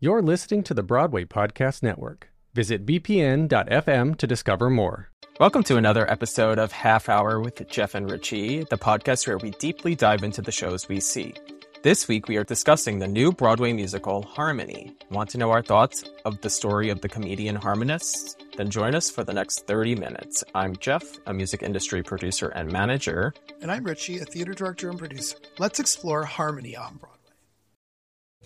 You're listening to the Broadway Podcast Network. Visit bpn.fm to discover more. Welcome to another episode of Half Hour with Jeff and Richie, the podcast where we deeply dive into the shows we see. This week, we are discussing the new Broadway musical, Harmony. Want to know our thoughts of the story of the comedian harmonists? Then join us for the next 30 minutes. I'm Jeff, a music industry producer and manager. And I'm Richie, a theater director and producer. Let's explore Harmony on Broadway.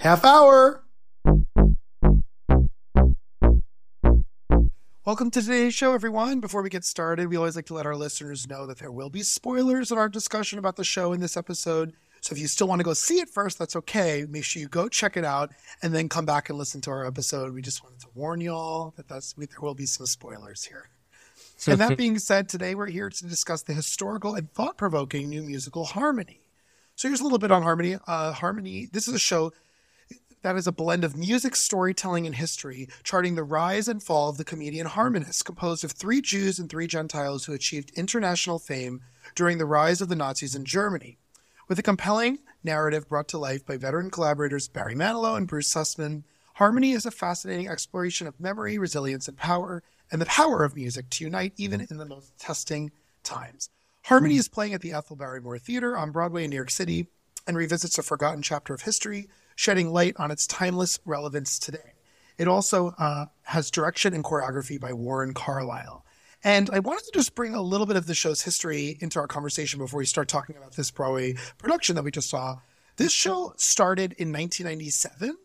Half hour! Welcome to today's show, everyone. Before we get started, we always like to let our listeners know that there will be spoilers in our discussion about the show in this episode. So if you still want to go see it first, that's okay. Make sure you go check it out and then come back and listen to our episode. We just wanted to warn y'all that that's, there will be some spoilers here. and that being said, today we're here to discuss the historical and thought provoking new musical Harmony. So here's a little bit on Harmony. Uh, Harmony, this is a show that is a blend of music, storytelling, and history, charting the rise and fall of the comedian harmonist, composed of three Jews and three Gentiles who achieved international fame during the rise of the Nazis in Germany. With a compelling narrative brought to life by veteran collaborators Barry Manilow and Bruce Sussman, Harmony is a fascinating exploration of memory, resilience, and power, and the power of music to unite even in the most testing times. Harmony is playing at the Ethel Barrymore Theater on Broadway in New York City and revisits a forgotten chapter of history shedding light on its timeless relevance today. It also uh, has direction and choreography by Warren Carlyle. And I wanted to just bring a little bit of the show's history into our conversation before we start talking about this Broadway production that we just saw. This show started in 1997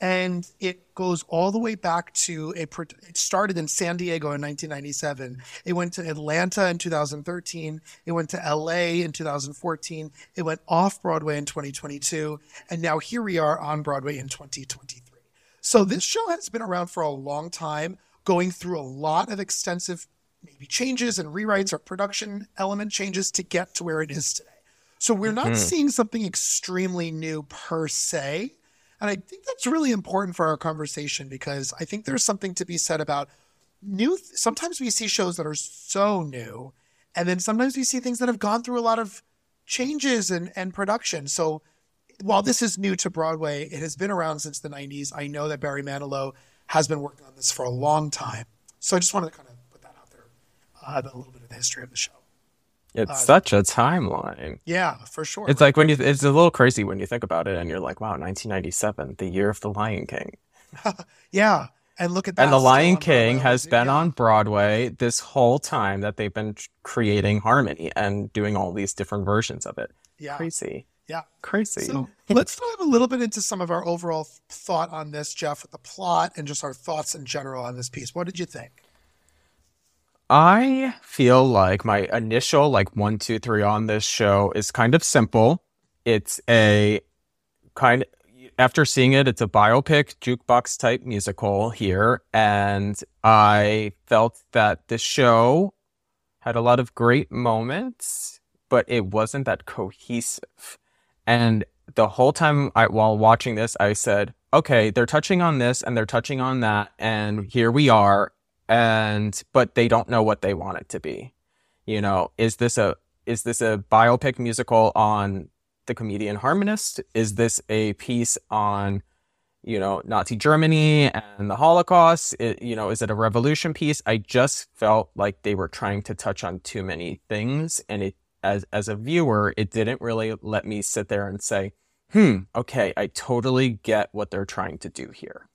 and it goes all the way back to a it started in San Diego in 1997 it went to Atlanta in 2013 it went to LA in 2014 it went off Broadway in 2022 and now here we are on Broadway in 2023 so this show has been around for a long time going through a lot of extensive maybe changes and rewrites or production element changes to get to where it is today. So we're not mm-hmm. seeing something extremely new per se and I think that's really important for our conversation because I think there's something to be said about new. Sometimes we see shows that are so new, and then sometimes we see things that have gone through a lot of changes and, and production. So while this is new to Broadway, it has been around since the 90s. I know that Barry Manilow has been working on this for a long time. So I just wanted to kind of put that out there, uh, a little bit of the history of the show. It's uh, such a timeline. Yeah, for sure. It's like when you, it's a little crazy when you think about it and you're like, wow, 1997, the year of The Lion King. yeah. And look at that. And The Lion King has been yeah. on Broadway this whole time that they've been creating Harmony and doing all these different versions of it. Yeah. Crazy. Yeah. Crazy. So let's dive a little bit into some of our overall thought on this, Jeff, with the plot and just our thoughts in general on this piece. What did you think? I feel like my initial like one, two, three on this show is kind of simple. It's a kind of after seeing it, it's a biopic jukebox type musical here. And I felt that the show had a lot of great moments, but it wasn't that cohesive. And the whole time I, while watching this, I said, okay, they're touching on this and they're touching on that. And here we are and but they don't know what they want it to be. You know, is this a is this a biopic musical on the comedian harmonist? Is this a piece on you know Nazi Germany and the Holocaust? It, you know, is it a revolution piece? I just felt like they were trying to touch on too many things, and it as as a viewer, it didn't really let me sit there and say, "Hmm, okay, I totally get what they're trying to do here."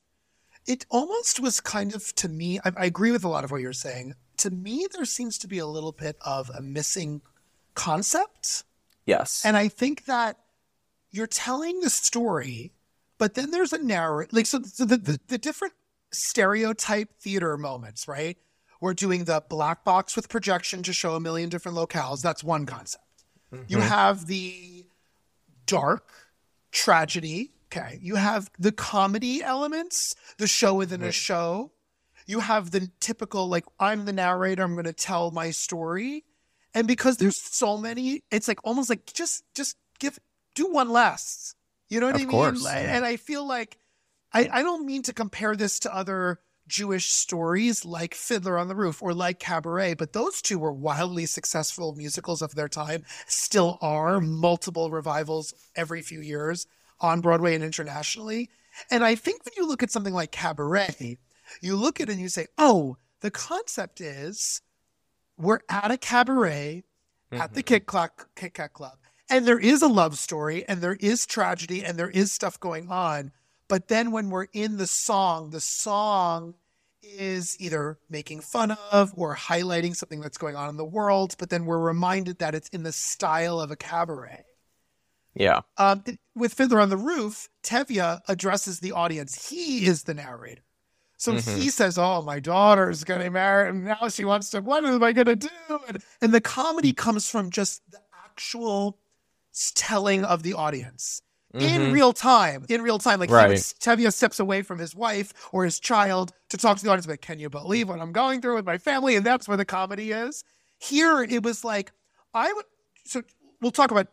It almost was kind of to me. I, I agree with a lot of what you're saying. To me, there seems to be a little bit of a missing concept, Yes. and I think that you're telling the story, but then there's a narrative. Like so, so the, the the different stereotype theater moments, right? We're doing the black box with projection to show a million different locales. That's one concept. You mm-hmm. have the dark tragedy. Okay. You have the comedy elements, the show within a show. You have the typical, like, I'm the narrator, I'm going to tell my story. And because there's so many, it's like almost like just, just give, do one less. You know what Of I mean? course. And I feel like, I, I don't mean to compare this to other Jewish stories like Fiddler on the Roof or like Cabaret, but those two were wildly successful musicals of their time, still are multiple revivals every few years on Broadway and internationally. And I think when you look at something like Cabaret, you look at it and you say, oh, the concept is we're at a cabaret at the mm-hmm. Kit, Clock, Kit Kat Club. And there is a love story and there is tragedy and there is stuff going on. But then when we're in the song, the song is either making fun of or highlighting something that's going on in the world. But then we're reminded that it's in the style of a cabaret. Yeah. Um, with Fiddler on the Roof, Tevye addresses the audience. He is the narrator. So he mm-hmm. says, Oh, my daughter's going to marry and now she wants to, what am I going to do? And, and the comedy mm-hmm. comes from just the actual telling of the audience in mm-hmm. real time. In real time. Like he would- Right. Tevye steps away from his wife or his child to talk to the audience, like, Can you believe what I'm going through with my family? And that's where the comedy is. Here, it was like, I would, so we'll talk about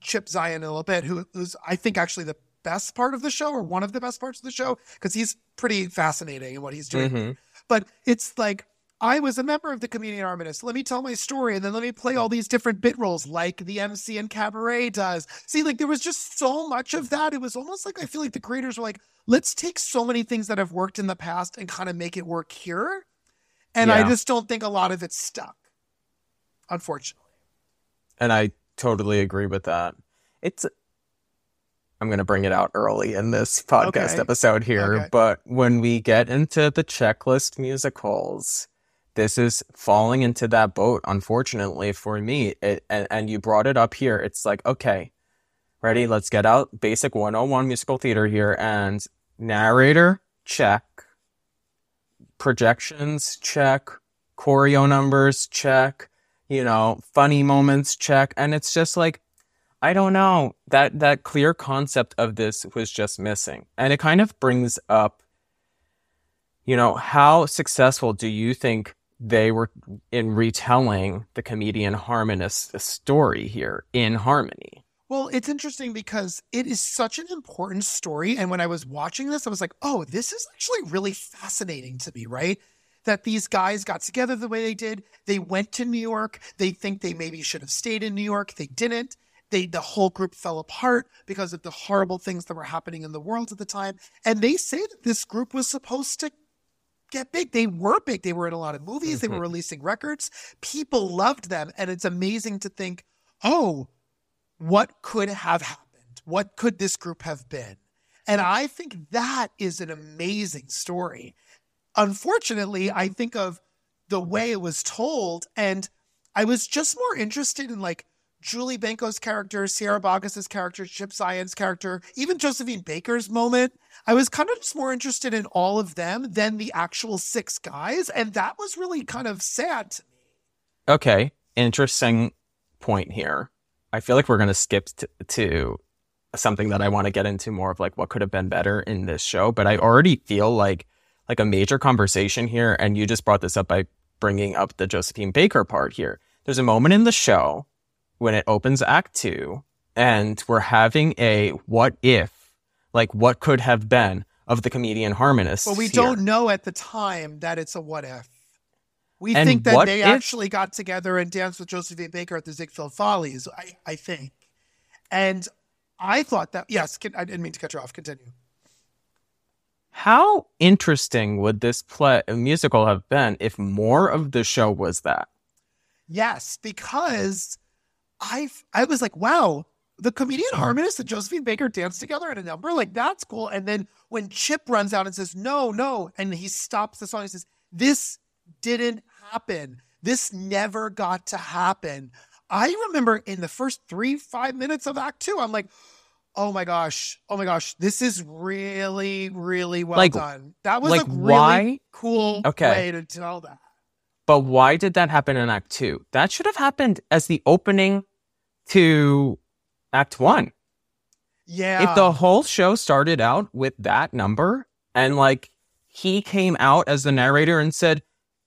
Chip Zien a little bit, who who's I think actually the best part of the show or one of the best parts of the show because he's pretty fascinating in what he's doing. Mm-hmm. But it's like I was a member of the comedian harmonists. Let me tell my story and then let me play all these different bit roles like the MC in Cabaret does. See, like there was just so much of that. It was almost like I feel like the creators were like, let's take so many things that have worked in the past and kind of make it work here. And I just don't think a lot of it stuck, unfortunately. And I totally agree with that. It's I'm going to bring it out early in this podcast Okay. episode here, Okay. but when we get into the checklist musicals, this is falling into that boat unfortunately for me. It, and and you brought it up here. It's like, okay, ready? Let's get out basic 101 musical theater here and narrator check. Projections check. Choreo numbers check you know, funny moments check. And it's just like, I don't know, that, that clear concept of this was just missing. And it kind of brings up, you know, how successful do you think they were in retelling the comedian harmonist story here in harmony? Well, it's interesting because it is such an important story. And when I was watching this, I was like, oh, this is actually really fascinating to me, right? That these guys got together the way they did. They went to New York. They think they maybe should have stayed in New York. They didn't. They the whole group fell apart because of the horrible things that were happening in the world at the time. And they say that this group was supposed to get big. They were big. They were in a lot of movies. They were mm-hmm. releasing records. People loved them. And it's amazing to think, oh, what could have happened? What could this group have been? And I think that is an amazing story. Unfortunately, I think of the way it was told, and I was just more interested in like Julie Benko's character, Sierra Boggess's character, Chip Zien's character, even Josephine Baker's moment. I was kind of just more interested in all of them than the actual six guys, and that was really kind of sad to me. Okay, interesting point here. I feel like we're going to skip t- to something that I want to get into more of like what could have been better in this show, but I already feel like like a major conversation here and you just brought this up by bringing up the Josephine Baker part here. There's a moment in the show when it opens act 2 and we're having a what if like what could have been of the comedian harmonist. Well, we here. don't know at the time that it's a what if. We And think that they if- actually got together and danced with Josephine Baker at the Ziegfeld Follies, I, I think. And I thought that, yes, can, I didn't mean to cut you off. Continue. How interesting would this play musical have been if more of the show was that? Yes, because I I was like, wow, the comedian harmonist and Josephine Baker dance together at a number. Like that's cool. And then when Chip runs out and says, no, no, and he stops the song, he says, this didn't happen. This never got to happen. I remember in the first three, five minutes of Act Two, I'm like, oh my gosh, oh my gosh, this is really, really well Like- done. That was like, a really why- cool Okay. way to tell that. But why did that happen in Act Two? That should have happened as the opening to Act One. Yeah. If the whole show started out with that number and like he came out as the narrator and said,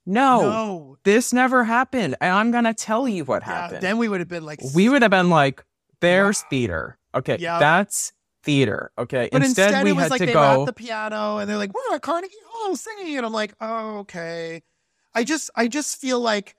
No, no. this never happened. And I'm gonna tell you what Yeah, happened. then we would have been like, we would have been like, There's Wow. theater. Okay, Yeah. that's theater. Okay. But instead, instead, we it was had like to they go were at the piano and they're like, "We're at Carnegie Hall singing," and I'm like, "Oh, okay." I just, I just feel like,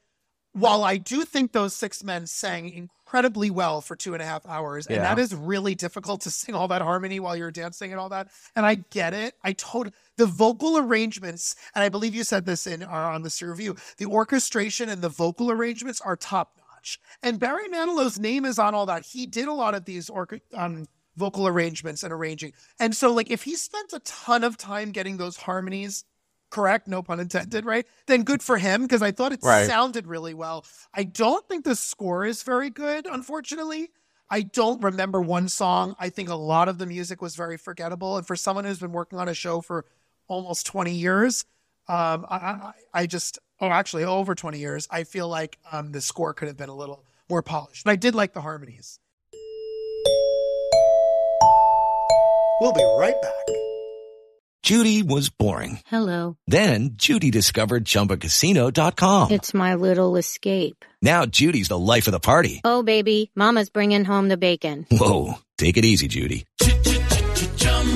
while I do think those six men sang incredibly well for two and a half hours, and that is really difficult to sing all that harmony while you're dancing and all that, and I get it. I told the vocal arrangements, and I believe you said this in our on this review. The orchestration and the vocal arrangements are top notch, and Barry Manilow's name is on all that. He did a lot of these um, vocal arrangements and arranging. And so, like, if he spent a ton of time getting those harmonies correct, no pun intended, right? Then good for him because I thought it Right. sounded really well. I don't think the score is very good, unfortunately. I don't remember one song. I think a lot of the music was very forgettable. And for someone who's been working on a show for almost 20 years, um, I, I, I just, oh, actually, over 20 years, I feel like um, the score could have been a little more polished. But I did like the harmonies. We'll be right back. Judy was boring. Hello. Then Judy discovered ChumbaCasino.com. It's my little escape. Now Judy's the life of the party. Oh, baby, Mama's bringing home the bacon. Whoa, take it easy, Judy.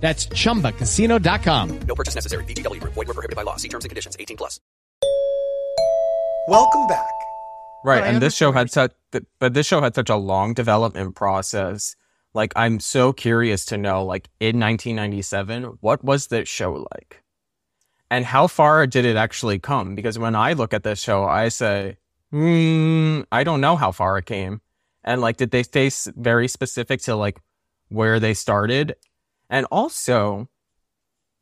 That's chumbacasino.com. No purchase necessary. VGW. Void were prohibited by law. See terms and conditions. 18 plus. Welcome back. Right, But and this show had such, but this show had such a long development process. Like, I'm so curious to know, like, in 1997, what was this show like, and how far did it actually come? Because when I look at this show, I say, hmm, I don't know how far it came, and like, did they stay very specific to like where they started, and also.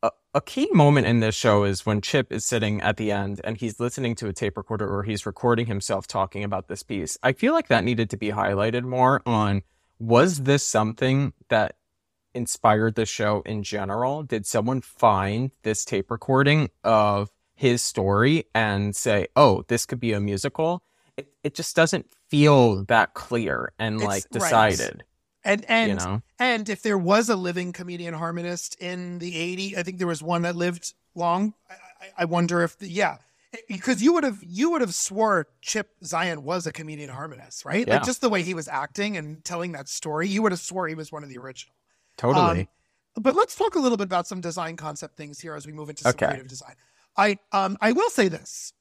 A, a key moment in this show is when Chip is sitting at the end and he's listening to a tape recorder or he's recording himself talking about this piece. I feel like that needed to be highlighted more on was this something that inspired the show in general? Did someone find this tape recording of his story and say, oh, this could be a musical? It, it just doesn't feel that clear and It's- like right. And and you know? and if there was a living comedian harmonist in the 80s, I think there was one that lived long. I, I, I wonder if the, yeah, because you would have you would have swore Chip Zien was a comedian harmonist, right? Yeah. Like just the way he was acting and telling that story, you would have swore he was one of the original. Totally. Um, but let's talk a little bit about some design concept things here as we move into some Okay. creative design. I um I will say this.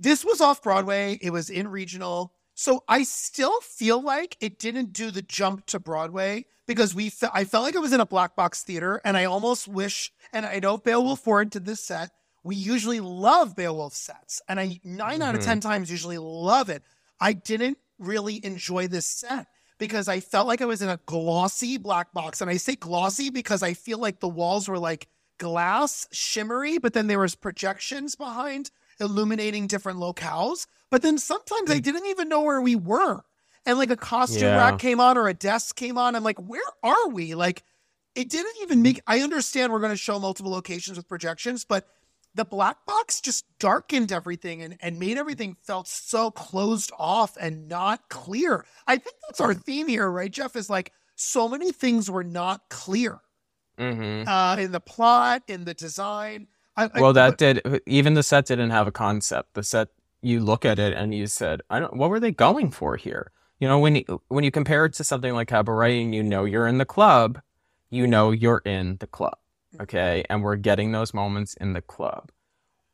This was off Broadway. It was in regional. So I still feel like it didn't do the jump to Broadway because we fe- I felt like I was in a black box theater and I almost wish and I know Beowulf Ford did this set. We usually love Beowulf sets and I 9 out of Mhm. 10 times usually love it. I didn't really enjoy this set because I felt like I was in a glossy black box. And I say glossy because I feel like the walls were like glass, shimmery, but then there was projections behind illuminating different locales. But then sometimes I didn't even know where we were. And like a costume Yeah. rack came on or a desk came on. I'm like, where are we? Like it didn't even make I understand we're going to show multiple locations with projections, but the black box just darkened everything and, and made everything felt so closed off and not clear. I think that's our theme here, right, Jeff? Is like so many things were not clear Mm-hmm. uh, in the plot, in the design. I, I- Well, that did even the set didn't have a concept. The set you look at it and you said, I don't what were they going for here? You know, when you, when you compare it to something like Cabaret and you know you're in the club, you know you're in the club. Mm-hmm. Okay? And we're getting those moments in the club.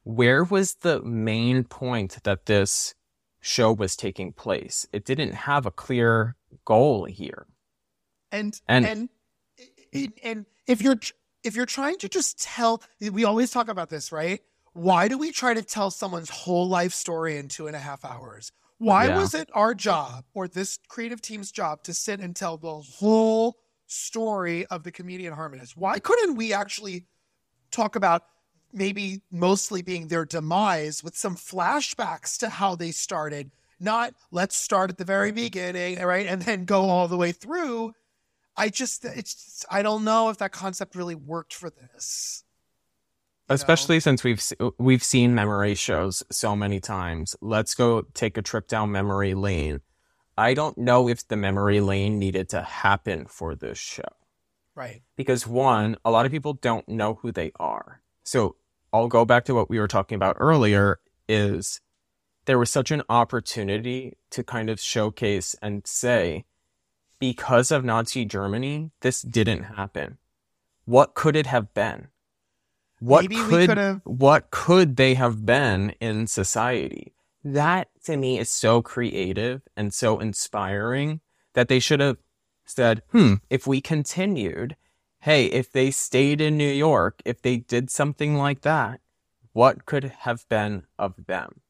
Where was the main point that this show was taking place? It didn't have a clear goal here. and And- and and, and if you're if you're trying to just tell we always talk about this right? Why do we try to tell someone's whole life story in two and a half hours? Why Yeah. was it our job or this creative team's job to sit and tell the whole story of the comedian harmonist why couldn't we actually talk about maybe mostly being their demise with some flashbacks to how they started? Not let's start at the very beginning right? And then go all the way through I just, it's, just- I don't know if that concept really worked for this. You know? especially since we've we've seen memory shows so many times. Let's go take a trip down memory lane. I don't know if the memory lane needed to happen for this show right. because one, a lot of people don't know who they are. So I'll go back to what we were talking about earlier is there was such an opportunity to kind of showcase and say because of Nazi Germany, this didn't happen. What could it have been? What Maybe could what could they have been in society? That to me is so creative and so inspiring that they should have said, hmm, if we continued, hey, if they stayed in New York, if they did something like that, what could have been of them?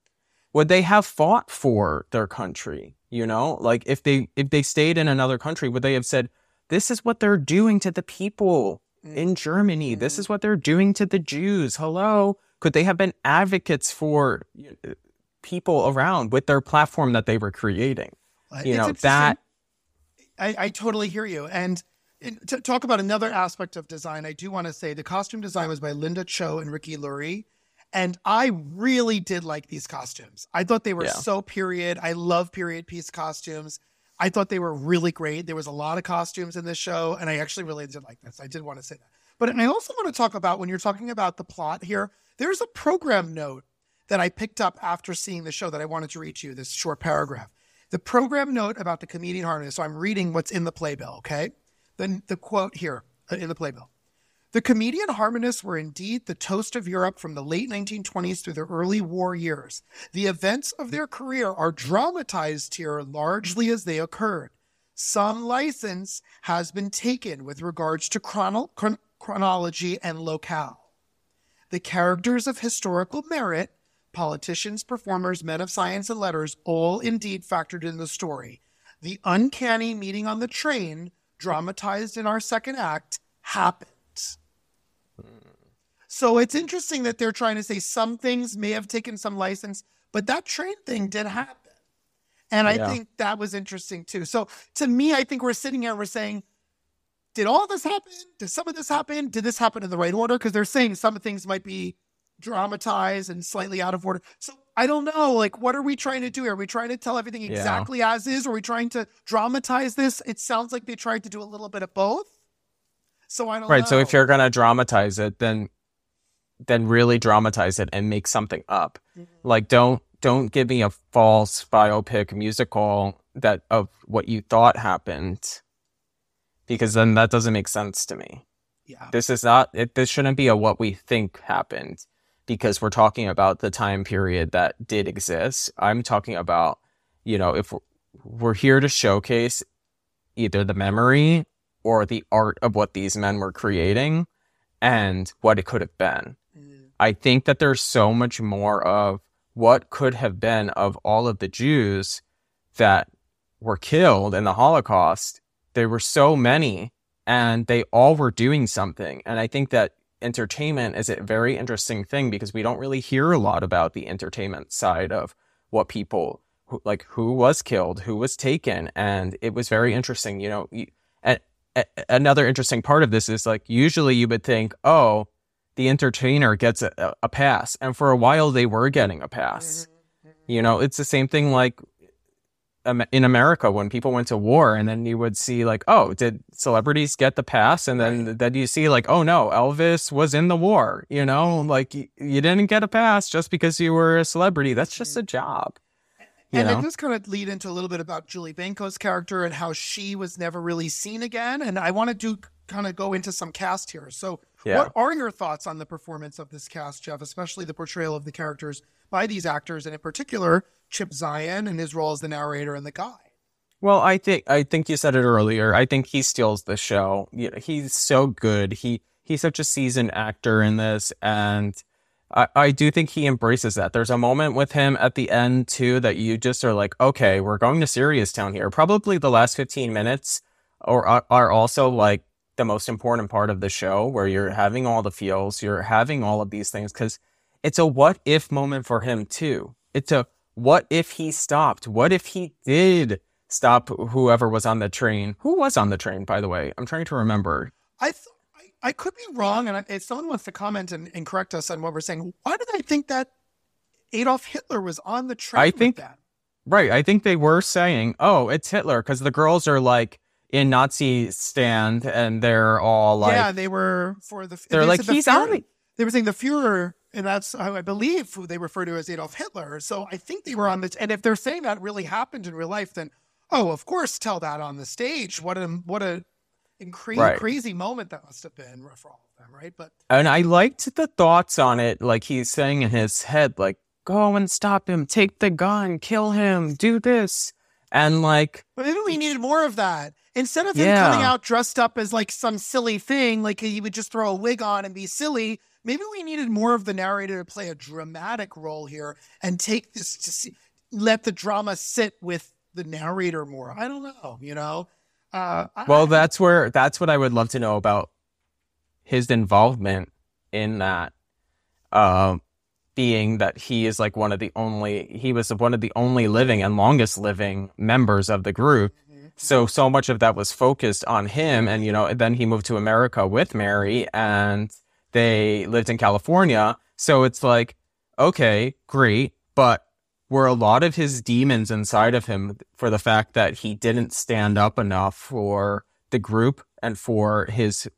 Would they have fought for their country? You know, like if they if they stayed in another country, would they have said, This is what they're doing to the people in Germany. This is what they're doing to the Jews. Hello. Could they have been advocates for people around with their platform that they were creating? Uh, You it's know, that I, I totally hear you. And to talk about another aspect of design, I do want to say the costume design was by Linda Cho and Ricky Lurie. And I really did like these costumes. I thought they were Yeah. so period. I love period piece costumes. I thought they were really great. There was a lot of costumes in this show, and I actually really did like this. I did want to say that. But I also want to talk about when you're talking about the plot here, there's a program note that I picked up after seeing the show that I wanted to read to you, this short paragraph. The program note about the comedian harmonists. So I'm reading what's in the playbill, okay? Then the quote here uh, in the playbill. The comedian harmonists were indeed the toast of Europe from the late 1920s through the early war years. The events of their career are dramatized here largely as they occurred. Some license has been taken with regards to chrono- chron- chronology and locale. The characters of historical merit, politicians, performers, men of science and letters, all indeed factored in the story. The uncanny meeting on the train, dramatized in our second act, happened. So it's interesting that they're trying to say some things may have taken some license, but that train thing did happen. And I Yeah. think that was interesting too. So to me, I think we're sitting here and we're saying, did all this happen? Did some of this happen? Did this happen in the right order? Because they're saying some things might be dramatized and slightly out of order. So I don't know. Like, what are we trying to do here? Are we trying to tell everything Yeah. exactly as is? Are we trying to dramatize this? It sounds like they tried to do a little bit of both. So I don't right. So if you're gonna dramatize it, then then really dramatize it and make something up. Mm-hmm. Like don't don't give me a false biopic musical that of what you thought happened, because then that doesn't make sense to me. yeah. This is not. It, this shouldn't be a what we think happened, because we're talking about the time period that did exist. I'm talking about, you know, if we're, we're here to showcase either the memory or the art of what these men were creating and what it could have been. I think that there's so much more of what could have been of all of the Jews that were killed in the Holocaust. There were so many and they all were doing something. And I think that entertainment is a very interesting thing because we don't really hear a lot about the entertainment side of what people who, like who was killed, who was taken, and it was very interesting. You know, you, and, a- another interesting part of this is like usually you would think, oh, the entertainer gets a, a pass, and for a while they were getting a pass. Mm-hmm. Mm-hmm. You know, it's the same thing like in America when people went to war, and then you would see like, oh, did celebrities get the pass? And then then you see like, oh no, Elvis was in the war. You know, like y- you didn't get a pass just because you were a celebrity. That's mm-hmm. just a job. You and know? it does kind of lead into a little bit about Julie Benko's character and how she was never really seen again. And I want to do kind of go into some cast here. So, Yeah. what are your thoughts on the performance of this cast, Jeff, especially the portrayal of the characters by these actors, and in particular, Chip Zien and his role as the narrator and the guy? Well, I think I think you said it earlier. I think he steals the show. You know, he's so good. He he's such a seasoned actor in this, and I, I do think he embraces that. There's a moment with him at the end too that you just are like, okay, we're going to Serious Town here. Probably the last 15 minutes or are, are also like the most important part of the show where you're having all the feels, you're having all of these things because it's a what if moment for him too. It's a what if he stopped? What if he did stop whoever was on the train? Who was on the train, by the way? I'm trying to remember. I th- I, could be wrong, and I, if someone wants to comment and, and correct us on what we're saying, why did I think that Adolf Hitler was on the train? I think- that? Right. I think they were saying, oh, it's Hitler because the girls are like in Nazi stand and they're all like, yeah, they were for the. they're they like, the he's Fuhrer-. They were saying the Fuhrer, and that's how I believe who they refer to as Adolf Hitler. So I think they were on this. And if they're saying that really happened in real life, then oh, of course, tell that on the stage. What a what a crazy Right. crazy moment that must have been for all of them, right? But And I liked the thoughts on it. Like he's saying in his head, like, go and stop him, take the gun, kill him, do this. And like, But maybe we needed more of that. Instead of him Yeah. coming out dressed up as like some silly thing, like he would just throw a wig on and be silly, maybe we needed more of the narrator to play a dramatic role here and take this to see, let the drama sit with the narrator more. I don't know, you know? Uh, I- well, that's where, that's what I would love to know about his involvement in that. Um, being that he is like one of the only, he was one of the only living and longest living members of the group. So, so much of that was focused on him. And, you know, then he moved to America with Mary and they lived in California. So it's like, okay, great. But were a lot of his demons inside of him for the fact that he didn't stand up enough for the group and for his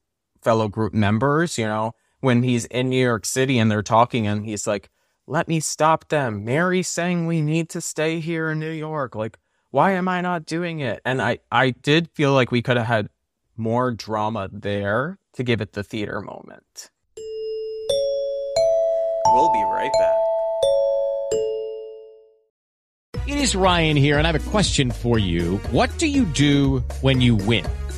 fellow group members, you know, when he's in New York City and they're talking and he's like, let me stop them. Mary saying we need to stay here in New York. Like, why am I not doing it? And I, I did feel like we could have had more drama there to give it the theater moment. We'll be right back. It is Ryan here, and I have a question for you. What do you do when you win?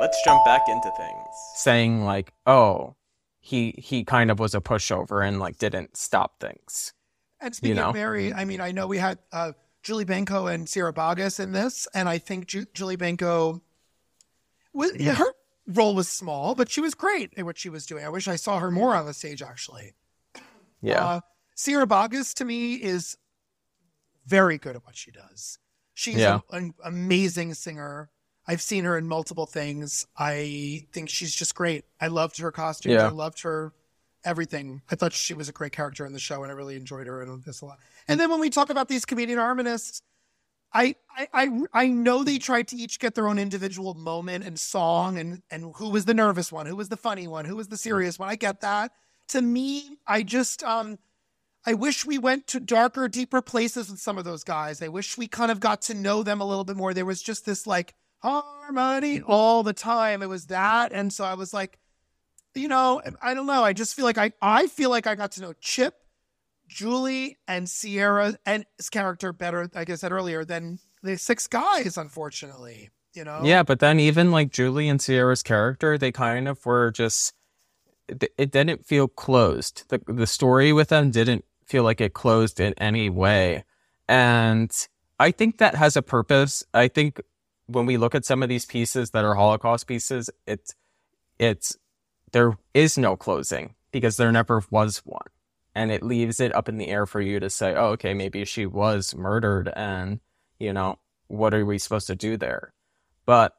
Let's jump back into things saying like oh he he kind of was a pushover and like didn't stop things And speaking know? of Mary, I mean, I know we had uh, Julie Benko and Sierra Boggess in this, and I think Ju- Julie Benko, was, her role was small, but she was great at what she was doing. I wish I saw her more on the stage, actually. yeah Uh, Sierra Boggess, to me, is very good at what she does. She's Yeah. a- an amazing singer. I've seen her in multiple things. I think she's just great. I loved her costumes. Yeah. I loved her everything. I thought she was a great character in the show, and I really enjoyed her in this a lot. And then when we talk about these comedian harmonists, I, I I I know they tried to each get their own individual moment and song, and and who was the nervous one, who was the funny one, who was the serious one. I get that. To me, I just um. I wish we went to darker, deeper places with some of those guys. I wish we kind of got to know them a little bit more. There was just this like harmony all the time. It was that. And so I was like, you know, I don't know. I just feel like I, I feel like I got to know Chip, Julie, and Sierra and his character better, like I said earlier, than the six guys, unfortunately. You know? yeah but then even like julie and sierra's character they kind of were just it, didn't feel closed the the story with them didn't feel like it closed in any way and i think that has a purpose i think when we look at some of these pieces that are Holocaust pieces, it's it's there is no closing because there never was one. And it leaves it up in the air for you to say, oh, okay, maybe she was murdered and, you know, what are we supposed to do there? But,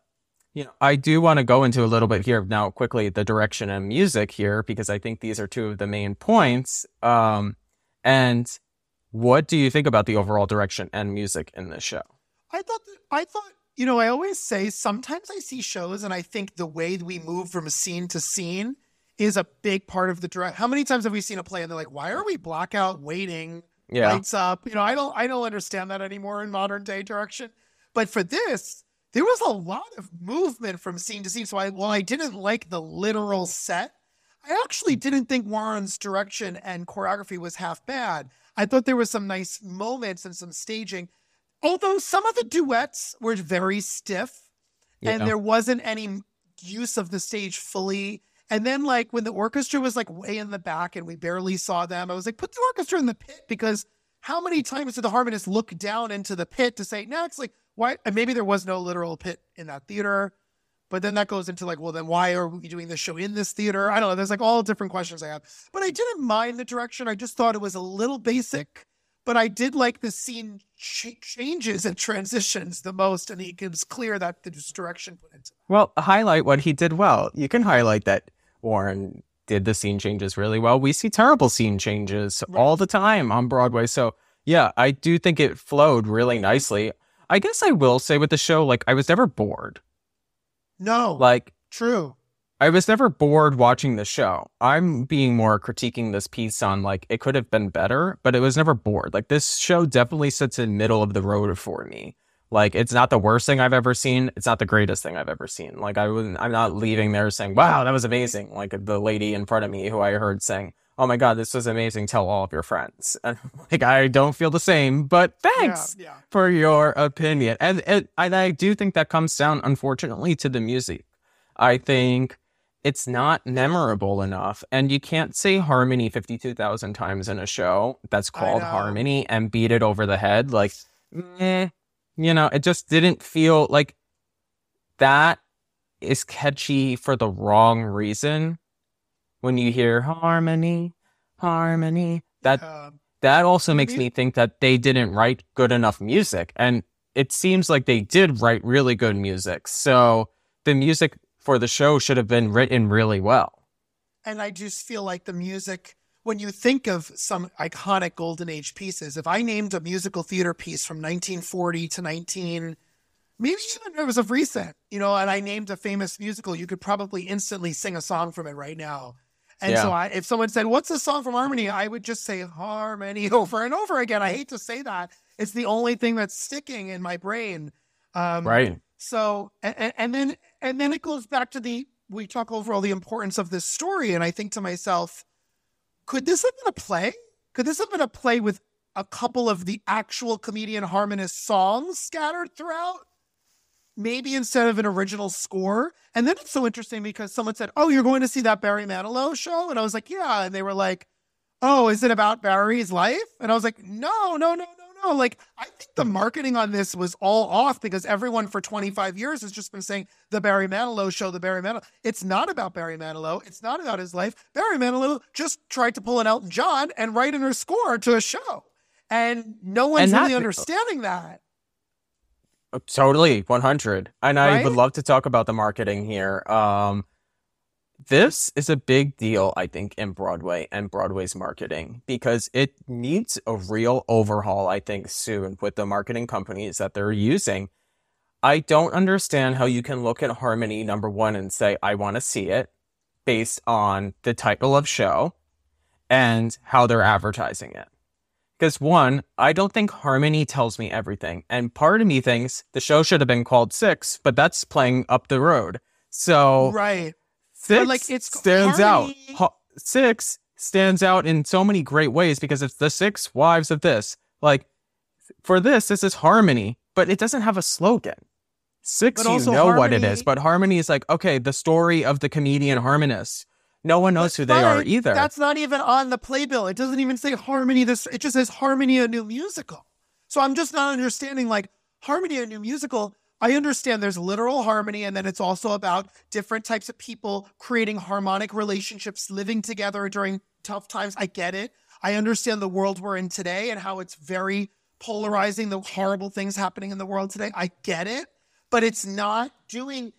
you know, I do want to go into a little bit here now quickly the direction and music here because I think these are two of the main points. Um, and what do you think about the overall direction and music in this show? I thought, I thought, you know, I always say sometimes I see shows and I think the way we move from scene to scene is a big part of the direct. How many times have we seen a play and they're like, why are we blackout waiting? Yeah. Lights up. You know, I don't, I don't understand that anymore in modern day direction. But for this, there was a lot of movement from scene to scene. So I, while I didn't like the literal set, I actually didn't think Warren's direction and choreography was half bad. I thought there was some nice moments and some staging. Although some of the duets were very stiff and there wasn't any use of the stage fully. And then like when the orchestra was like way in the back and we barely saw them, I was like, put the orchestra in the pit because how many times did the harmonist look down into the pit to say next? Like why? And maybe there was no literal pit in that theater, but then that goes into like, well, then why are we doing this show in this theater? I don't know. There's like all different questions I have, but I didn't mind the direction. I just thought it was a little basic, but I did like the scene ch- changes and transitions the most, and he gives clear that the direction put into. it. Well, highlight what he did well. You can highlight that Warren did the scene changes really well. We see terrible scene changes all the time on Broadway. So, yeah, I do think it flowed really nicely. I guess I will say with the show, like, I was never bored. No, Like, true. I was never bored watching the show. I'm being more critiquing this piece on like it could have been better, but it was never bored. Like this show definitely sits in middle of the road for me. Like it's not the worst thing I've ever seen. It's not the greatest thing I've ever seen. Like I wouldn't I'm not leaving there saying, Wow, that was amazing. Like the lady in front of me who I heard saying, Oh my god, this was amazing. Tell all of your friends. And like I don't feel the same, but thanks Yeah, yeah. for your opinion. And it, and I do think that comes down, unfortunately, to the music. I think it's not memorable enough, and you can't say harmony fifty-two thousand times in a show that's called harmony and beat it over the head. Like, eh, you know, it just didn't feel like that is catchy for the wrong reason. When you hear harmony, harmony, that that also makes me think that they didn't write good enough music. And it seems like they did write really good music. So the music for the show should have been written really well. and I just feel like the music. When you think of some iconic golden age pieces, if I named a musical theater piece from 1940 to 19, maybe even it was of recent, you know, and I named a famous musical, you could probably instantly sing a song from it right now. And so I, if someone said, "What's a song from Harmony?" I would just say Harmony over and over again. I hate to say that; it's the only thing that's sticking in my brain. Um, Right. So, and, and then and then it goes back to the we talk overall the importance of this story, and I think to myself, could this have been a play? Could this have been a play with a couple of the actual comedian harmonist songs scattered throughout? Maybe instead of an original score. And then it's so interesting because someone said, "Oh, you're going to see that Barry Manilow show," and I was like, "Yeah," and they were like, "Oh, is it about Barry's life?" And I was like, "No, no, no, no, no." Like, I think the marketing on this was all off because everyone for 25 years has just been saying the Barry Manilow show, the Barry Manilow. It's not about Barry Manilow. It's not about his life. Barry Manilow just tried to pull an Elton John and write in her score to a show. And no one's And really understanding that. Totally, 100. And I Right? would love to talk about the marketing here. Um, this is a big deal, I think, in Broadway and Broadway's marketing because it needs a real overhaul, I think, soon with the marketing companies that they're using. I don't understand how you can look at Harmony number one and say, I want to see it based on the title of show and how they're advertising it. Because one, I don't think Harmony tells me everything. And part of me thinks the show should have been called Six, but that's playing up the road. So Right. Six like, it stands Harmony- out. Ho- Six stands out in so many great ways because it's the six wives of this. Like for this, this is Harmony, but it doesn't have a slogan. Six, you know what it is, but Harmony is like, okay, the story of the comedian harmonist. No one knows who they are either. That's not even on the playbill. It doesn't even say Harmony. This it just says Harmony, a new musical. So I'm just not understanding like Harmony, a new musical. I understand there's literal harmony, and then it's also about different types of people creating harmonic relationships, living together during tough times. I get it. I understand the world we're in today and how it's very polarizing, the horrible things happening in the world today. I get it, but it's not doing.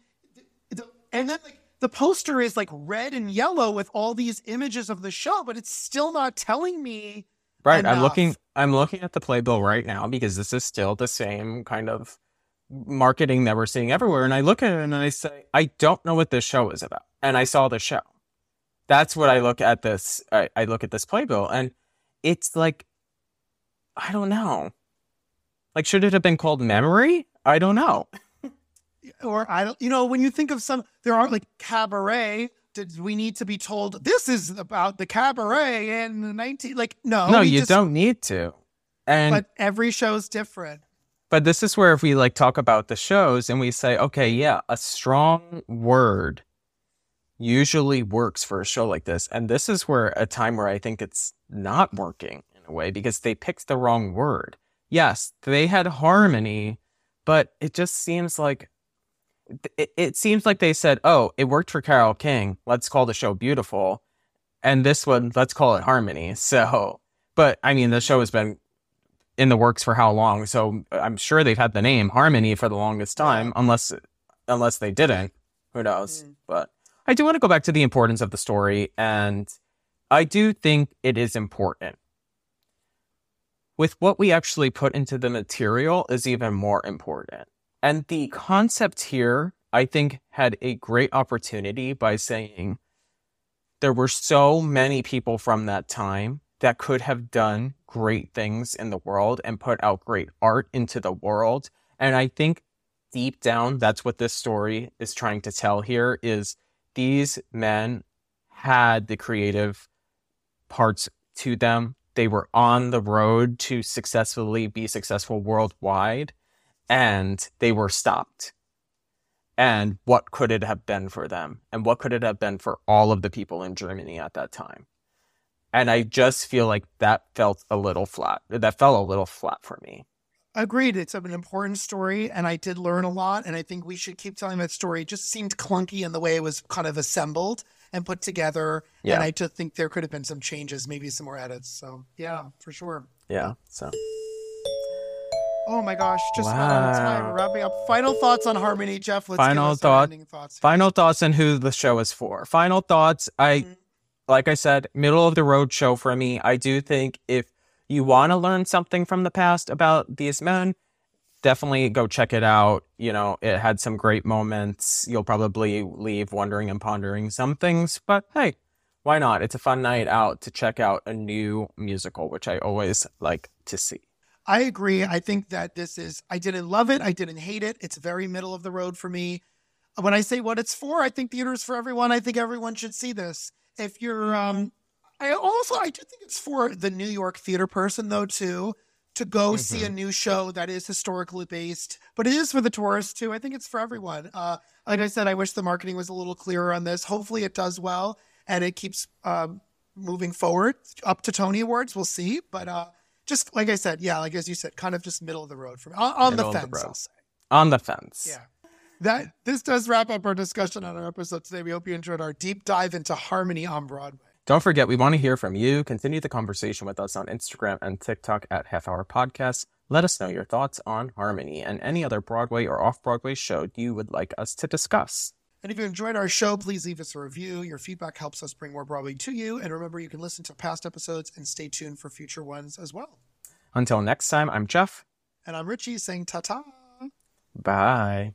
And then like the poster is like red and yellow with all these images of the show, but it's still not telling me. Right. enough. I'm looking I'm looking at the playbill right now because this is still the same kind of marketing that we're seeing everywhere. And I look at it and I say, I don't know what this show is about. And I saw the show. That's what I look at this I, I look at this playbill and it's like I don't know. Like should it have been called memory? I don't know. or I don't, you know, when you think of some, there are like cabaret. Did we need to be told this is about the cabaret in the 19? Like, no, no, you just- don't need to. And But every show's different. But this is where if we like talk about the shows and we say, okay, yeah, a strong word usually works for a show like this. And this is where a time where I think it's not working in a way because they picked the wrong word. Yes, they had harmony, but it just seems like it, it seems like they said, oh, it worked for Carole King. Let's call the show beautiful. And this one, let's call it harmony. So, but I mean, the show has been in the works for how long? So I'm sure they've had the name Harmony for the longest time, unless unless they didn't. Who knows? Mm. But I do want to go back to the importance of the story, and I do think it is important. With what we actually put into the material is even more important. And the concept here, I think, had a great opportunity by saying there were so many people from that time that could have done great things in the world and put out great art into the world. And I think deep down, that's what this story is trying to tell here is these men had the creative parts to them. They were on the road to successfully be successful worldwide and they were stopped. And what could it have been for them? And what could it have been for all of the people in Germany at that time? And I just feel like that felt a little flat. That fell a little flat for me. Agreed. It's an important story, and I did learn a lot. And I think we should keep telling that story. It just seemed clunky in the way it was kind of assembled and put together. Yeah. And I just think there could have been some changes, maybe some more edits. So, yeah, for sure. Yeah. So Oh my gosh, just about out of time. We're wrapping up. Final thoughts on Harmony, Jeff. Let's final thought. thoughts. Final thoughts on who the show is for. Final thoughts. I, Mm-hmm. Like I said, middle of the road show for me. I do think if you want to learn something from the past about these men, definitely go check it out. You know, it had some great moments. You'll probably leave wondering and pondering some things, but hey, why not? It's a fun night out to check out a new musical, which I always like to see. I agree. I think that this is, I didn't love it. I didn't hate it. It's very middle of the road for me. When I say what it's for, I think theater is for everyone. I think everyone should see this. If you're, um, I also, I do think it's for the New York theater person though, too, to go see a new show that is historically based, but it is for the tourists too. I think it's for everyone. Uh, like I said, I wish the marketing was a little clearer on this. Hopefully it does well and it keeps, um, moving forward up to Tony Awards. We'll see. But, uh, just like I said, yeah, like as you said, kind of just middle of the road for me. On, on the the fence. I'll say. On the fence. Yeah. That this does wrap up our discussion on our episode today. We hope you enjoyed our deep dive into harmony on Broadway. Don't forget, we want to hear from you. Continue the conversation with us on Instagram and TikTok at Half Hour Podcast. Let us know your thoughts on Harmony and any other Broadway or off Broadway show you would like us to discuss. And if you enjoyed our show, please leave us a review. Your feedback helps us bring more Broadway to you. And remember, you can listen to past episodes and stay tuned for future ones as well. Until next time, I'm Jeff. And I'm Richie saying ta ta. Bye.